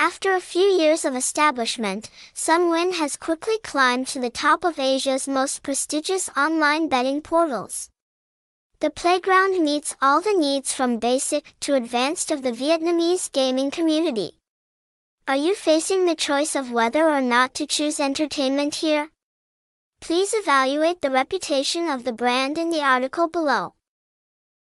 After a few years of establishment, Sunwin has quickly climbed to the top of Asia's most prestigious online betting portals. The playground meets all the needs from basic to advanced of the Vietnamese gaming community. Are you facing the choice of whether or not to choose entertainment here? Please evaluate the reputation of the brand in the article below.